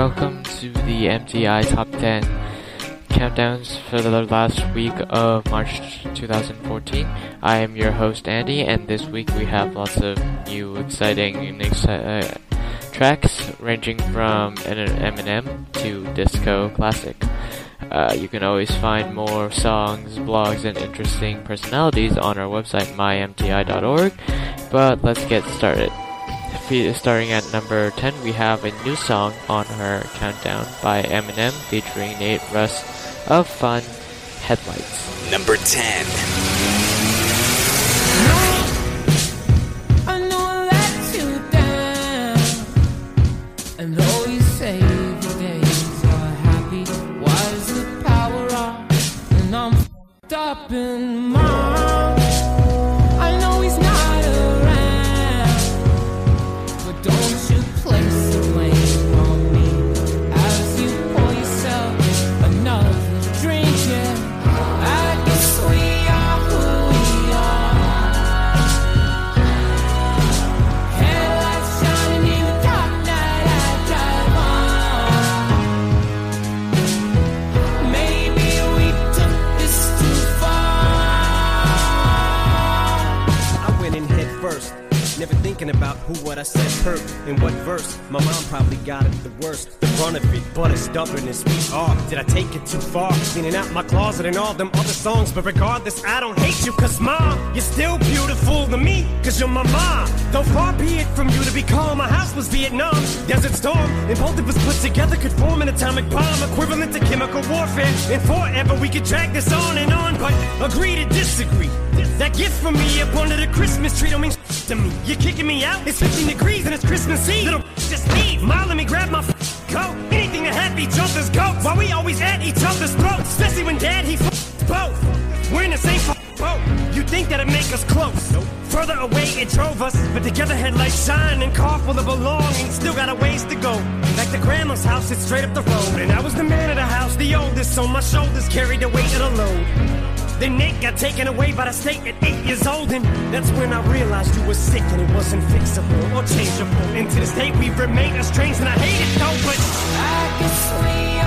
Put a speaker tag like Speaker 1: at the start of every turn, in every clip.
Speaker 1: Welcome to the MTI Top 10 countdowns for the last week of March 2014. I am your host Andy, and this week we have lots of new, exciting, and exci- uh, tracks ranging from Eminem to disco classic. Uh, you can always find more songs, blogs, and interesting personalities on our website mymti.org. But let's get started. Fe- Starting at number 10, we have a new song on her countdown by Eminem featuring Nate Ruess of Fun Headlights.
Speaker 2: Number 10.
Speaker 3: I know I who
Speaker 4: what I said hurt in what verse. My mom probably got it the worst, the brunt of it, but it's stubborn as we are. Did I take it too far? Cleaning out my closet and all them other songs, but regardless, I don't hate you, cause mom, you're still beautiful to me, cause you're my mom. Though far be it from you to be calm, my house was Vietnam, Desert Storm, and both of us put together could form an atomic bomb equivalent to chemical warfare. And forever we could drag this on and on, but agree to disagree. That gift from me up under the Christmas tree don't mean to me. You're kicking me out. It's 15 degrees and it's Christmas Eve. Little just leave. Mom, let me grab my coat. Anything to have each other's goats. Why we always at each other's throats, especially when Dad he both. We're in the same boat. You think that'd make us close? No further away it drove us, but together headlights shine and car full of belongings. Still got a ways to go. Like the grandma's house, it's straight up the road. And I was the man of the house, the oldest, so my shoulders carried the weight of the load. Then Nick got taken away by the state at eight years old, and that's when I realized you were sick and it wasn't fixable or changeable. And to this day we remain estranged, and I hate it though, but
Speaker 3: I we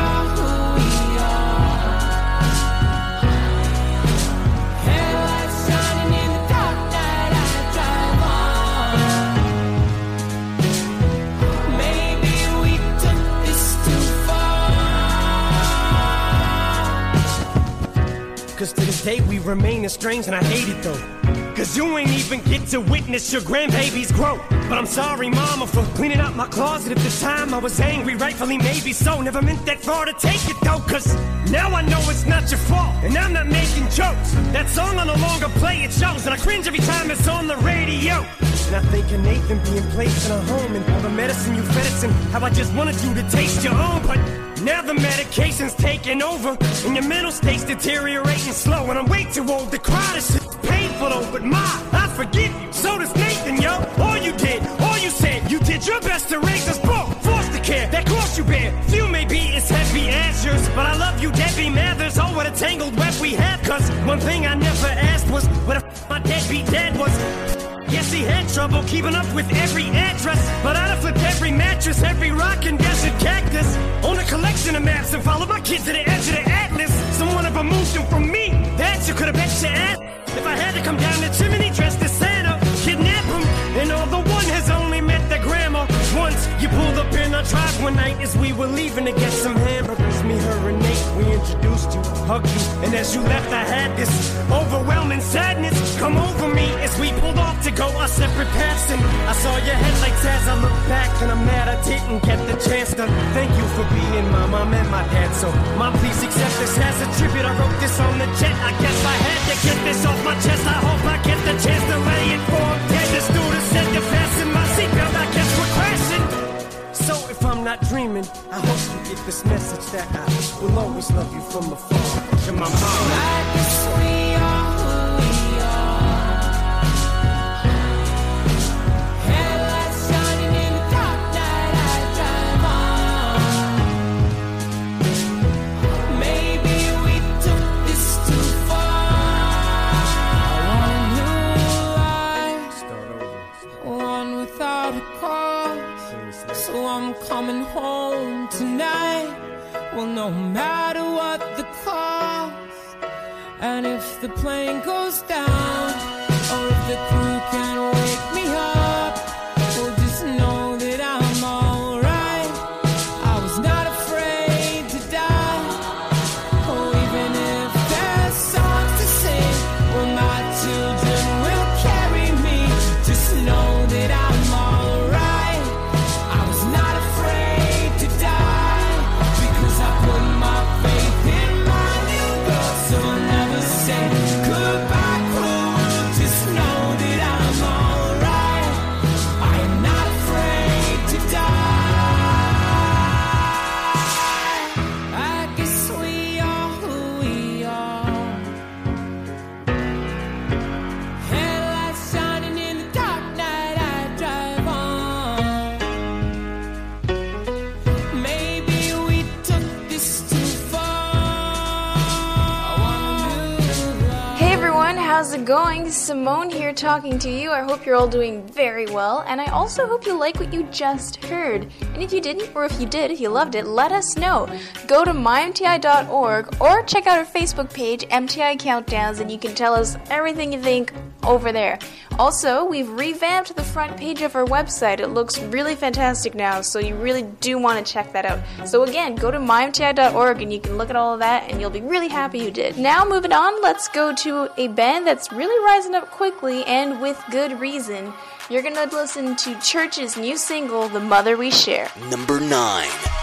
Speaker 4: Cause to this day we remain estranged and I hate it though. Cause you ain't even get to witness your grandbaby's growth. But I'm sorry, mama, for cleaning out my closet at the time. I was angry, rightfully maybe so. Never meant that far to take it though, cause now I know it's not your fault. And I'm not making jokes. That song I no longer play, it shows. And I cringe every time it's on the radio. And I think of Nathan being placed in a home and all the medicine you fed us and how I just wanted you to taste your own. But now the medication's taking over and your mental state's deteriorating slow. And I'm way too old to cry. This shit's painful though, but my, I forgive you. So does Nathan, yo. All you did, all you said, you did your best to raise us both. Foster care, that cross you bear. Few may be as heavy as yours, but I love you, Debbie Mathers. Oh, what a tangled web we have. Cause one thing I never asked was what the f- my deadbeat dad was. Yes, he had trouble keeping up with every address. But I'd have flipped every mattress, every rock and desert cactus. On a collection of maps and followed my kids to the edge of the atlas. Someone have removed them from me. That you could have bet your ass. If I had to come down the chimney dressed as Santa, kidnap him. And all the one has only met the grandma. Once you pulled up in our drive one night as we were leaving to get some hamburgers. Me, her, and Nate, we introduced you, hugged you. And as you left, I had this overwhelming sadness come over me as we pulled off to go our separate paths. And I saw your headlights as I looked back, and I'm mad I didn't get the chance to thank you for being my mom and my dad. So, mom, please accept this as a tribute. I wrote this on the jet. I guess I had to get this off my chest. I hope I get the chance to lay it for dead. The student said to fasten my if I'm not dreaming, I hope you get this message that I will always love you from afar.
Speaker 3: And my mom. the
Speaker 5: plane going? Simone here talking to you. I hope you're all doing very well, and I also hope you like what you just heard. And if you didn't, or if you did, if you loved it, let us know. Go to mymti.org or check out our Facebook page, MTI Countdowns, and you can tell us everything you think over there. Also, we've revamped the front page of our website. It looks really fantastic now, so you really do want to check that out. So, again, go to mymti.org, and you can look at all of that and you'll be really happy you did. Now, moving on, let's go to a band that's really rising up quickly and with good reason. You're going to listen to Chvrches' new single, The Mother We Share.
Speaker 6: Number 9.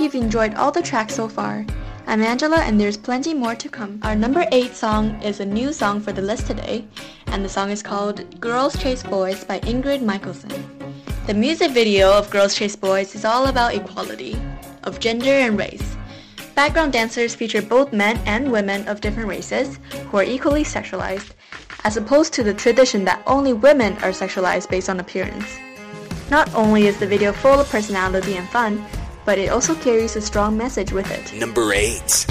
Speaker 7: you've enjoyed all the tracks so far. I'm Angela and there's plenty more to come. Our number 8 song is a new song for the list today, and the song is called Girls Chase Boys by Ingrid Michaelson. The music video of Girls Chase Boys is all about equality of gender and race. Background dancers feature both men and women of different races who are equally sexualized, as opposed to the tradition that only women are sexualized based on appearance. Not only is the video full of personality and fun, but it also carries a strong message with it.
Speaker 8: Number 8.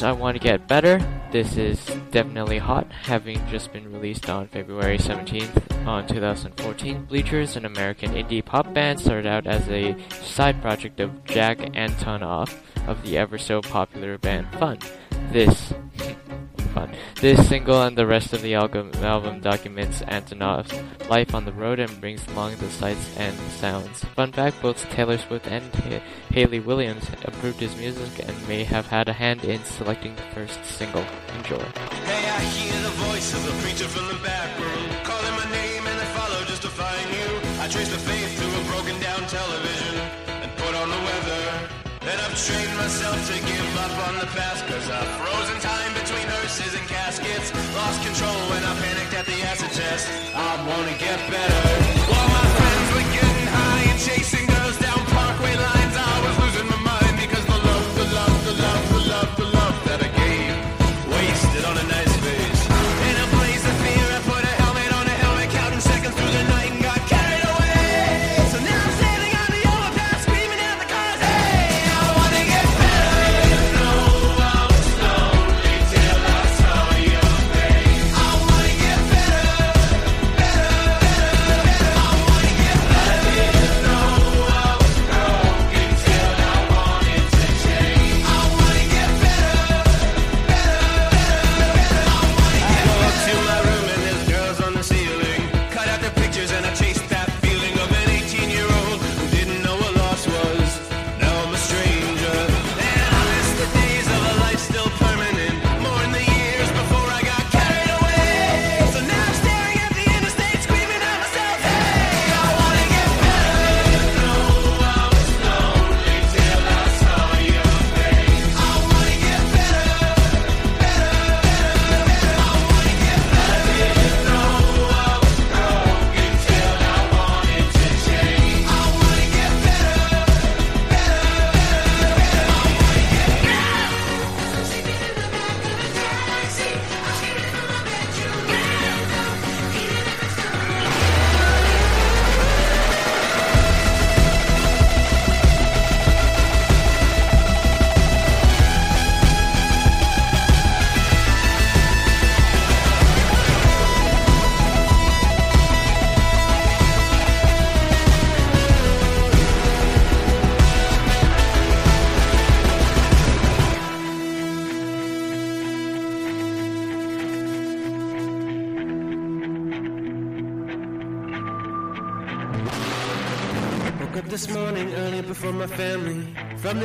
Speaker 9: course, I
Speaker 1: want to get better. This is definitely hot, having just been released on February 17th on 2014. Bleachers, an American indie pop band, started out as a side project of Jack Antonoff of the ever so popular band Fun. This fun. This single and the rest of the album, album documents Antonoff's life on the road and brings along the sights and sounds. Fun fact, both Taylor Swift and Hayley Williams approved his music and may have had a hand in selecting the first single. Enjoy.
Speaker 10: Hey, myself to give up on the past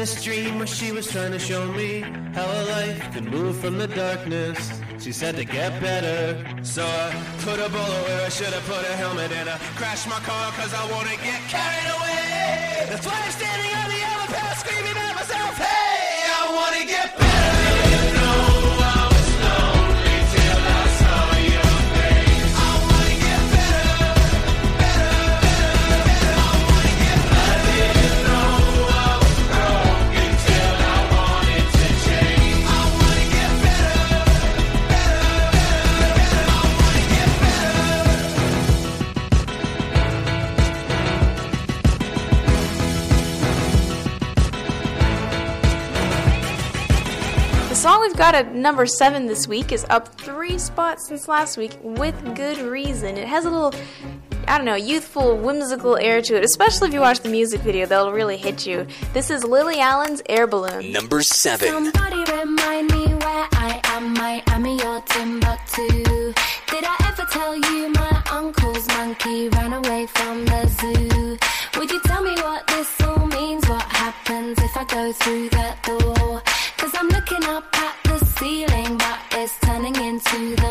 Speaker 11: this dream where she was trying to show me how a life could move from the darkness. She said to get better.
Speaker 10: So I put a bullet where I should have put a helmet and I crashed my car cause I wanna get carried away. That's why I'm standing
Speaker 5: up. song we've got at number seven this week is up three spots since last week with good reason. It has a little, I don't know, youthful, whimsical air to it, especially if you watch the music video, that'll really hit you. This is Lily Allen's Air Balloon.
Speaker 2: Number seven.
Speaker 6: Somebody remind me where I am, Timbuktu. Did I ever tell you my uncle's monkey ran away from the zoo? Would you tell me what this all means? What happens if I go through that door? into the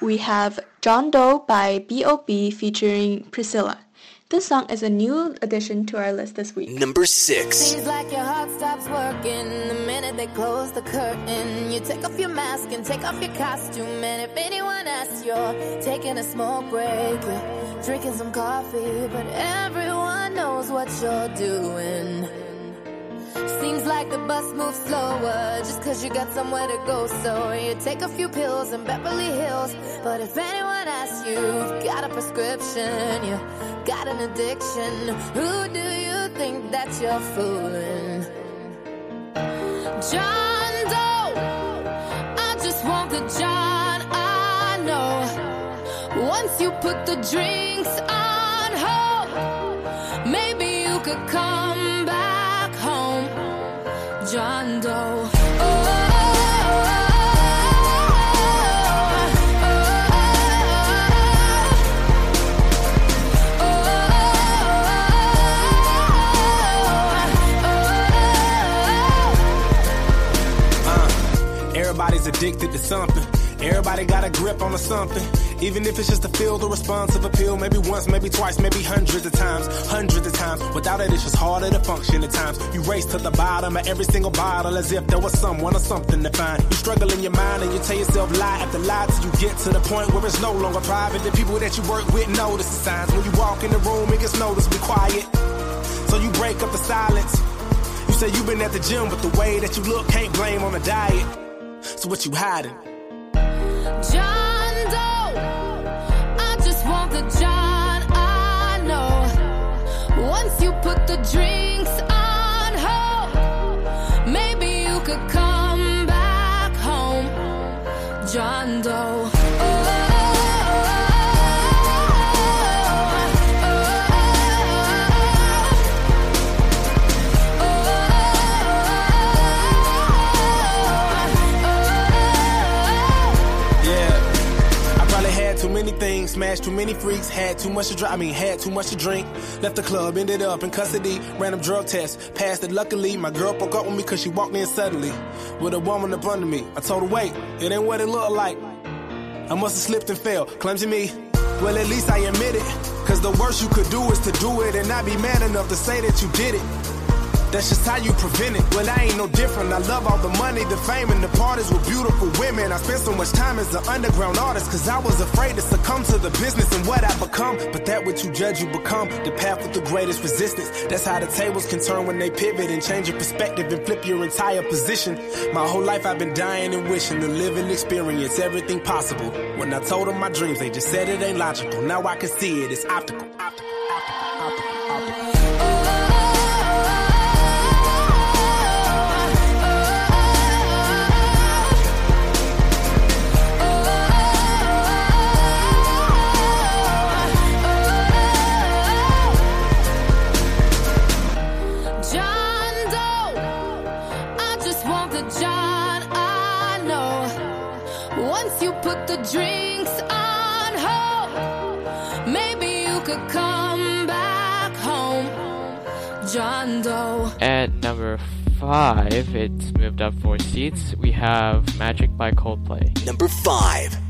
Speaker 6: we
Speaker 12: have John Doe by B.O.B. featuring Priscilla.
Speaker 7: This song is a new addition to our list this week.
Speaker 13: Number six.
Speaker 2: Seems like your heart stops working the minute they close the curtain. You take off your mask and take off your costume, and if anyone asks, you're taking a break, you're drinking some coffee, but everyone knows what you're doing. Seems like the bus moves slower just cause you got somewhere to go. So you take a few pills in Beverly Hills. But if anyone asks you, you've got a prescription, you got an addiction, who do you think that you're fooling? John Doe, I just want the John I know. Once you put the drinks on hold, maybe you could come
Speaker 12: addicted to something. Everybody got a grip on a something. Even if it's just to feel the response of a pill, maybe once, maybe twice, maybe hundreds of times, hundreds of times. Without it, it's just harder to function at times. You race to the bottom of every single bottle as if there was someone or something to find. You struggle in your mind and you tell yourself lie after lie till you get to the point where it's no longer private. The people that you work with notice the signs. When you walk in the room, it gets noticed, be quiet. So you break up the silence. You say you've been at the gym, but the way that you look can't blame on the diet. So what you hiding?
Speaker 2: John
Speaker 12: smashed too many freaks, had too much to drink. I mean, had too much to drink. Left the club, ended up in custody. Random drug test, passed it luckily. My girl broke up with me cause she walked in suddenly. With a woman up under me. I told her, wait, it ain't what it looked like. I must have slipped and fell, clumsy me. Well, at least I admit it. Cause the worst you could do is to do it and not be man enough to say that you did it. That's just how you prevent it. Well, I ain't no different. I love all the money, the fame, and the parties with beautiful women. I spent so much time as an underground artist because I was afraid to succumb to the business and what I become. But that what you judge, you become. The path with the greatest resistance. That's how the tables can turn when they pivot and change your perspective and flip your entire position. My whole life I've been dying and wishing to live and experience everything possible. When I told them my dreams, they just said it ain't logical. Now I can see it, it's optical.
Speaker 2: John
Speaker 1: 5, it's moved up 4 seats. We have Magic by Coldplay.
Speaker 13: Number 5.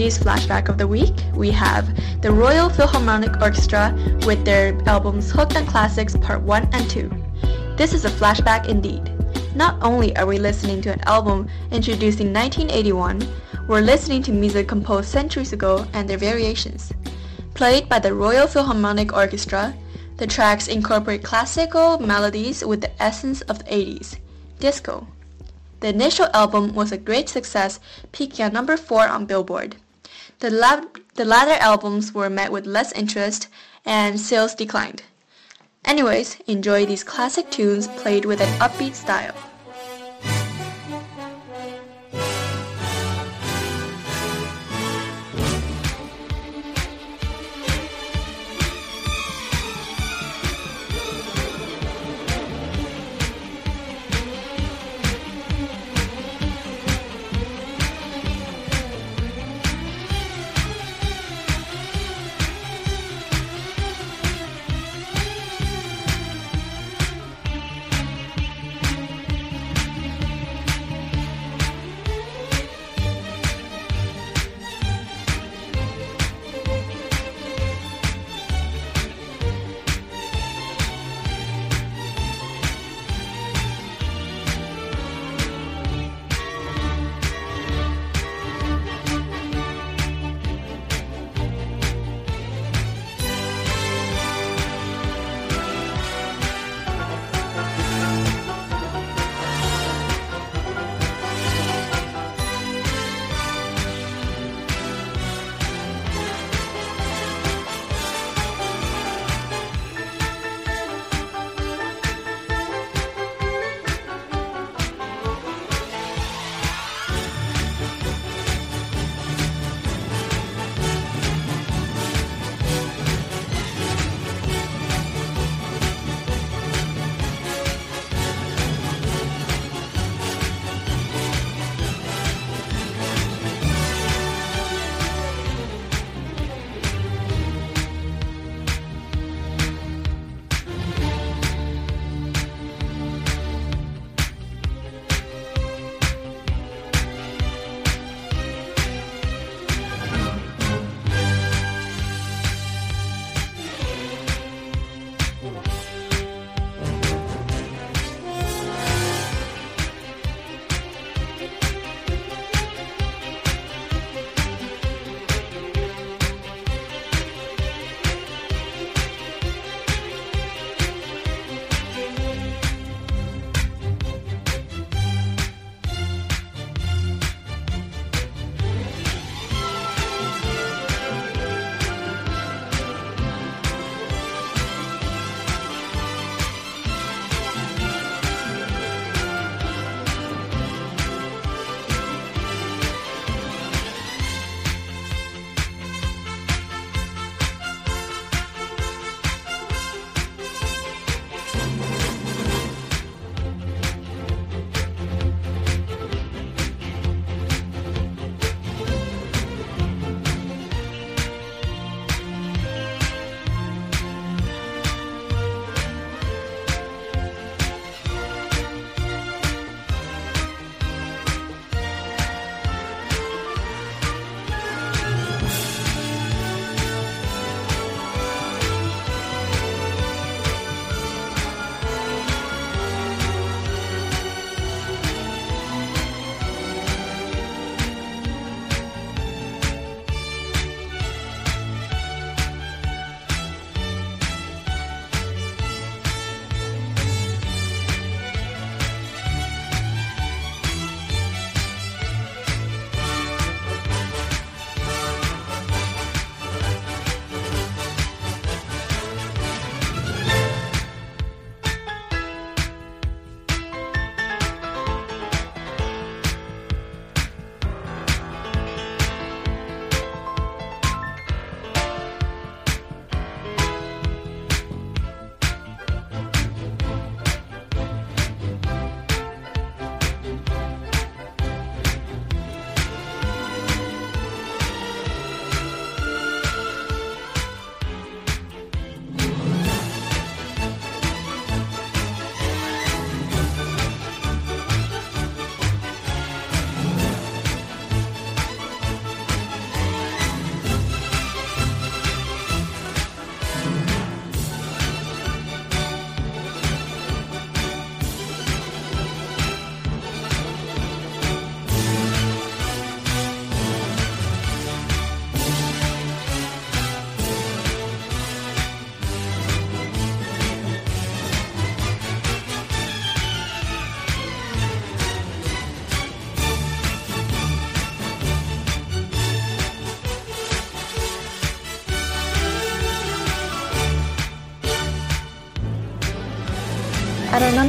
Speaker 7: 80s and 90s flashback of the week, we have the Royal Philharmonic Orchestra with their albums Hooked on Classics Part 1 and 2. This is a flashback indeed. Not only are we listening to an album introduced in 1981, we're listening to music composed centuries ago and their variations. Played by the Royal Philharmonic Orchestra, the tracks incorporate classical melodies with the essence of the 80s, disco. The initial album was a great success, peaking at number 4 on Billboard. The, la- the latter albums were met with less interest and sales declined. Anyways, enjoy these classic tunes played with an upbeat style.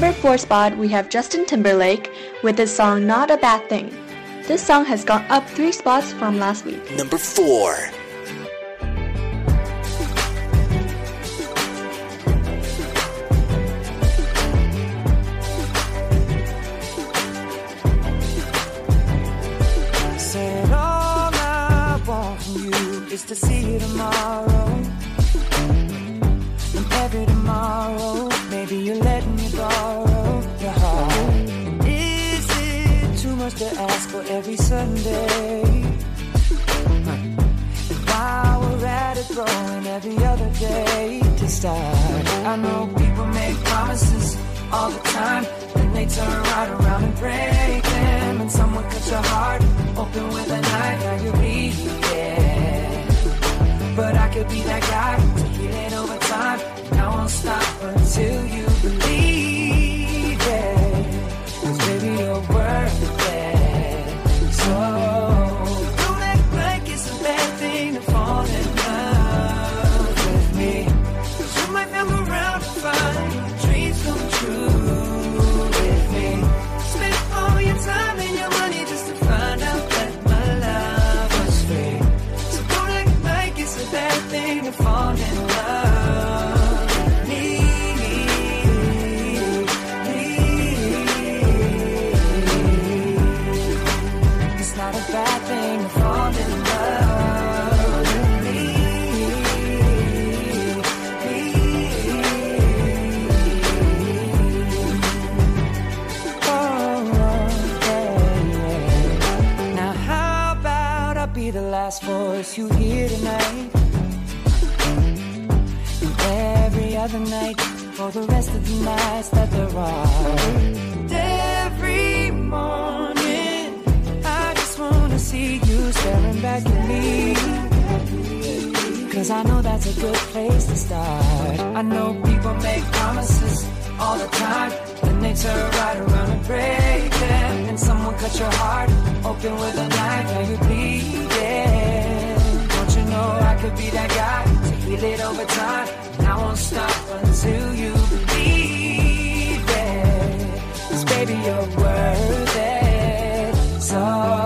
Speaker 7: Number 4 spot, we have Justin Timberlake with his song Not a Bad Thing. This song has gone up 3 spots from last week.
Speaker 2: Number 4.
Speaker 14: Said all I want from you is to see you tomorrow. Every Sunday? While we're at it, throwing every other day to start. I know people make promises all the time, and they turn right around and break them. And someone cuts your heart open with a knife, now you're bleeding. But I could be that guy heal it over time. And I won't stop until you believe you hear tonight? And every other night for the rest of the nights that there are. Every morning, I just wanna see you staring back at me. Cause I know that's a good place to start. I know people make promises all the time, then they turn right around and break them. And someone cut your heart open with a knife, now you're bleeding. I could be that guy to heal it over time? And I won't stop until you believe it. Cause baby, you're worth it. So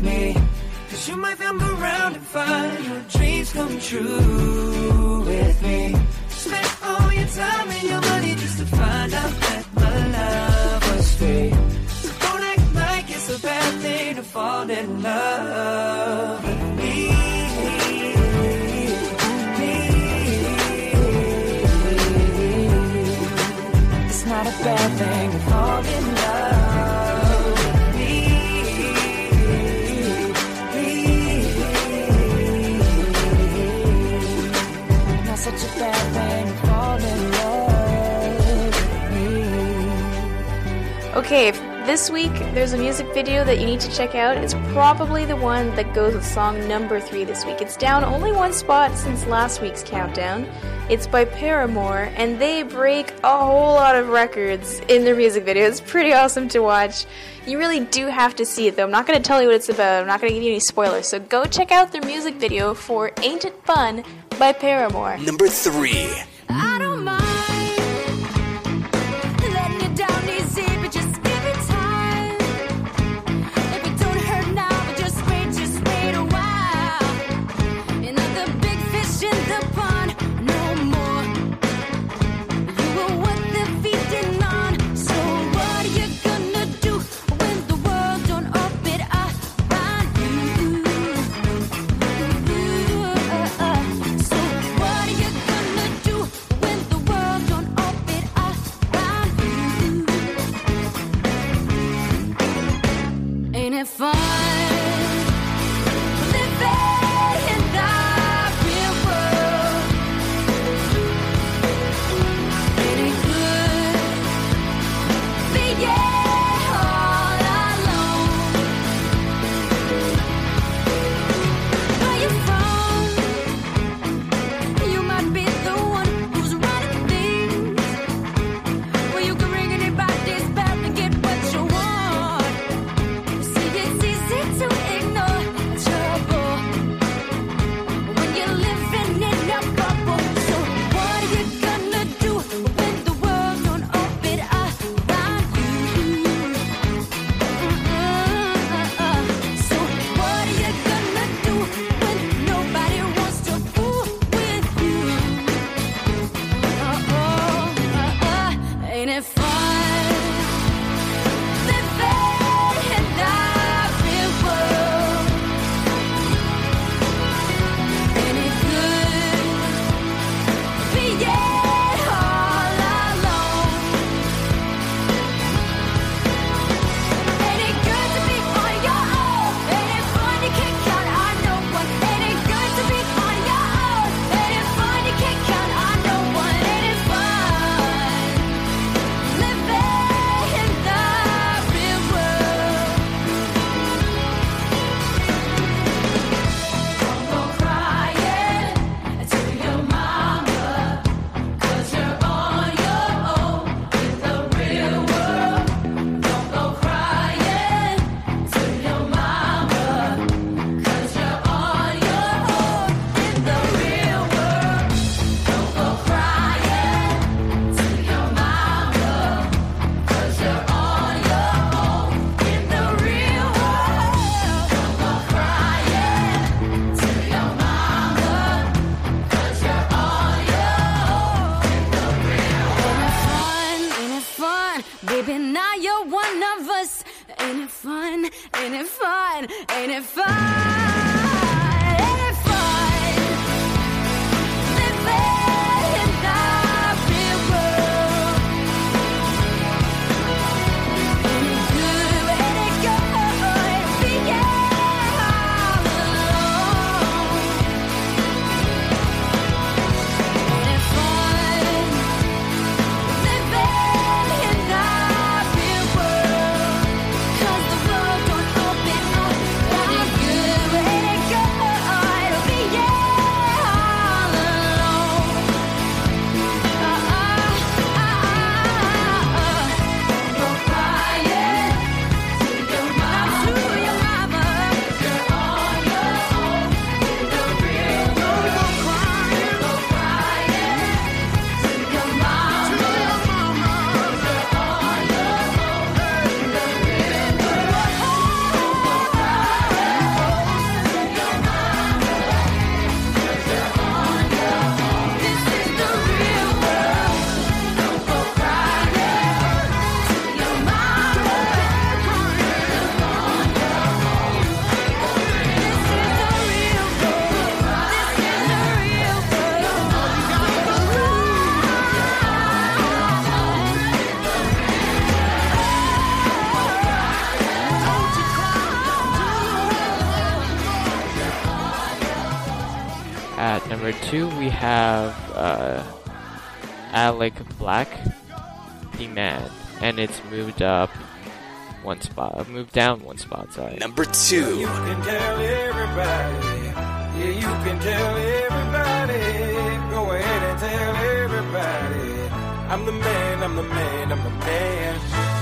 Speaker 14: me. Cause you might come around and find your dreams come true with me. Spend all your time and your money just to find out that my love was free. So don't act like it's a bad thing to fall in love with me. It's not a bad thing
Speaker 5: Okay, this week there's a music video that you need to check out. It's probably the one that goes with song number three this week. It's down only one spot since last week's countdown. It's by Paramore, and they break a whole lot of records in their music video. It's pretty awesome to watch. You really do have to see it, though. I'm not going to tell you what it's about, I'm not going to give you any spoilers. So go check out their music video for Ain't It Fun by Paramore.
Speaker 2: Number three.
Speaker 1: number two, we have uh, Aloe Blacc, The Man, and it's moved up one spot, uh, moved down one spot. Sorry.
Speaker 2: Number two.
Speaker 15: I'm the man, I'm the man, I'm the man.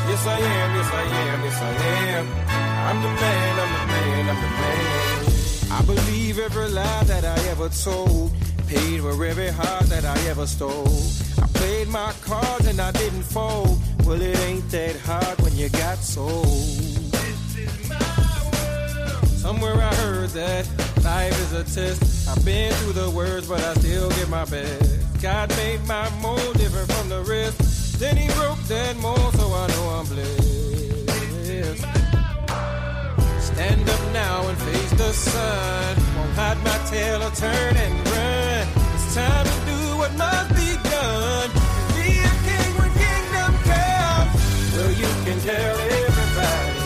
Speaker 15: Yes, I am, yes, I am, yes, I am. I'm the man, I'm the man, I'm the man. I believe every lie that I ever told. Paid for every heart that I ever stole. I played my cards and I didn't fold. Well, it ain't that hard when you got sold. This is my world. Somewhere I heard that life is a test. I've been through the worst, but I still give my best. God made my mold different from the rest. Then he broke that mold, so I know I'm blessed. Stand up now and face the sun. Won't hide my tail or turn and run. It's time to do what must be done. Be a king when kingdom comes. Well, you can tell everybody.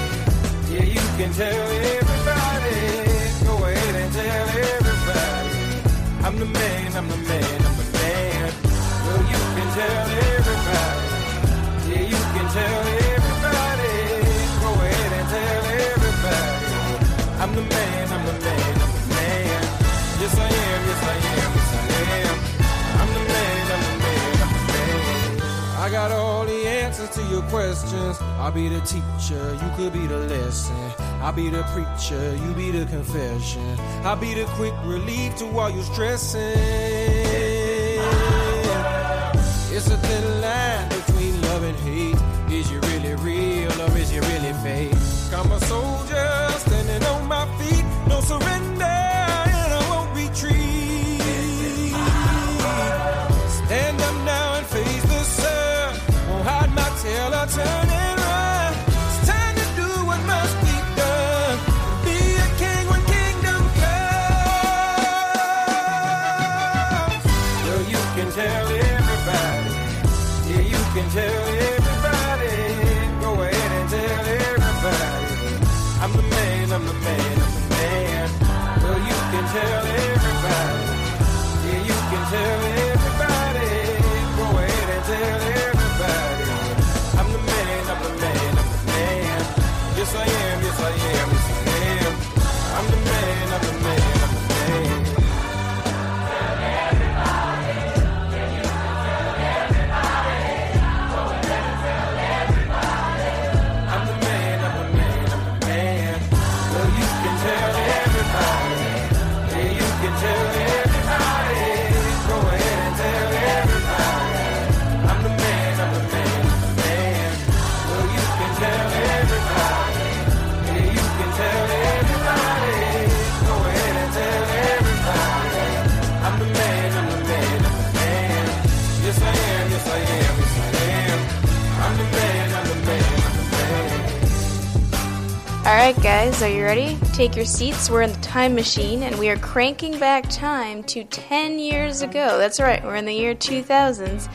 Speaker 15: Yeah, you can tell everybody. Go ahead and tell everybody. I'm the man, I'm the man, I'm the man. Well, you can tell everybody. Yeah, you can tell everybody. I got all the answers to your questions. I'll be the teacher, you could be the lesson. I'll be the preacher, you be the confession. I'll be the quick relief to all your stressing. It's a thin line between love and hate. Is you really real or is you really fake? I'm a soldier
Speaker 5: Alright, guys, are you ready? Take your seats. We're in the time machine and we are cranking back time to 10 years ago. That's right, we're in the year 2000s.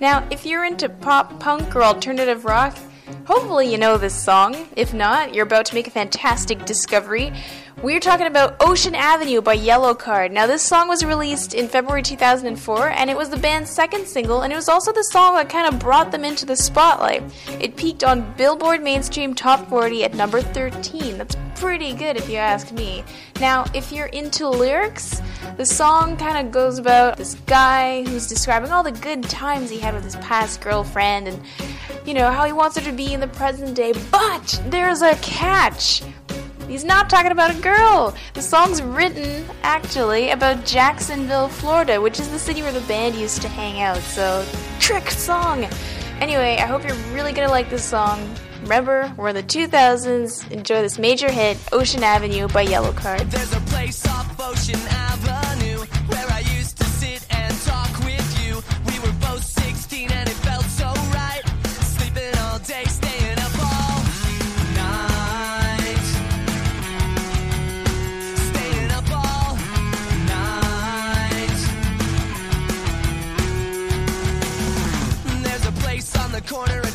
Speaker 5: Now, if you're into pop punk or alternative rock, hopefully you know this song. If not, you're about to make a fantastic discovery. We're talking about Ocean Avenue by Yellowcard. Now, this song was released in February 2004, and it was the band's second single, and it was also the song that kind of brought them into the spotlight. It peaked on Billboard Mainstream Top 40 at number 13. That's pretty good if you ask me. Now, if you're into lyrics, the song kind of goes about this guy who's describing all the good times he had with his past girlfriend and, you know, how he wants her to be in the present day. But there's a catch. He's not talking about a girl. The song's written, actually, about Jacksonville, Florida, which is the city where the band used to hang out. So, trick song. Anyway, I hope you're really gonna like this song. Remember, we're in the 2000s. Enjoy this major hit, Ocean Avenue by Yellowcard.
Speaker 16: There's a place off Ocean Avenue where I used to sit and talk with you. We were both 16 and it felt so right. Sleeping all day, corner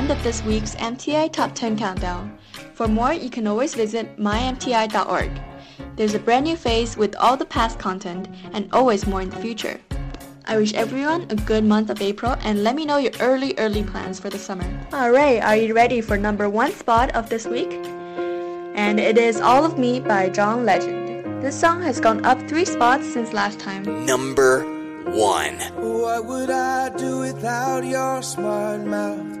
Speaker 7: end of this week's MTI Top 10 Countdown. For more, you can always visit mymti.org. There's a brand new phase with all the past content and always more in the future. I wish everyone a good month of April and let me know your early, early plans for the summer. Alright, are you ready for number one spot of this week? And it is All of Me by John Legend. This song has gone up three spots since last time.
Speaker 17: Number one.
Speaker 13: What would I do without your smart mouth?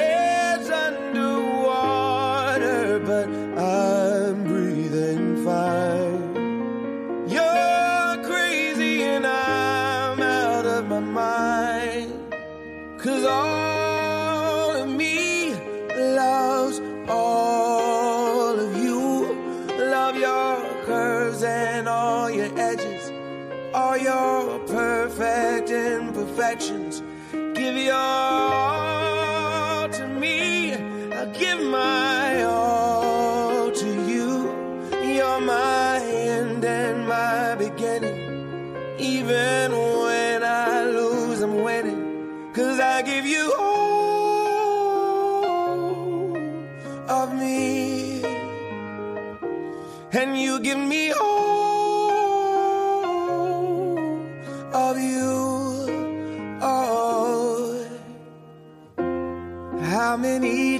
Speaker 13: perfect imperfections. Give your all to me. I give my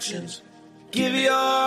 Speaker 13: imperfections. Give your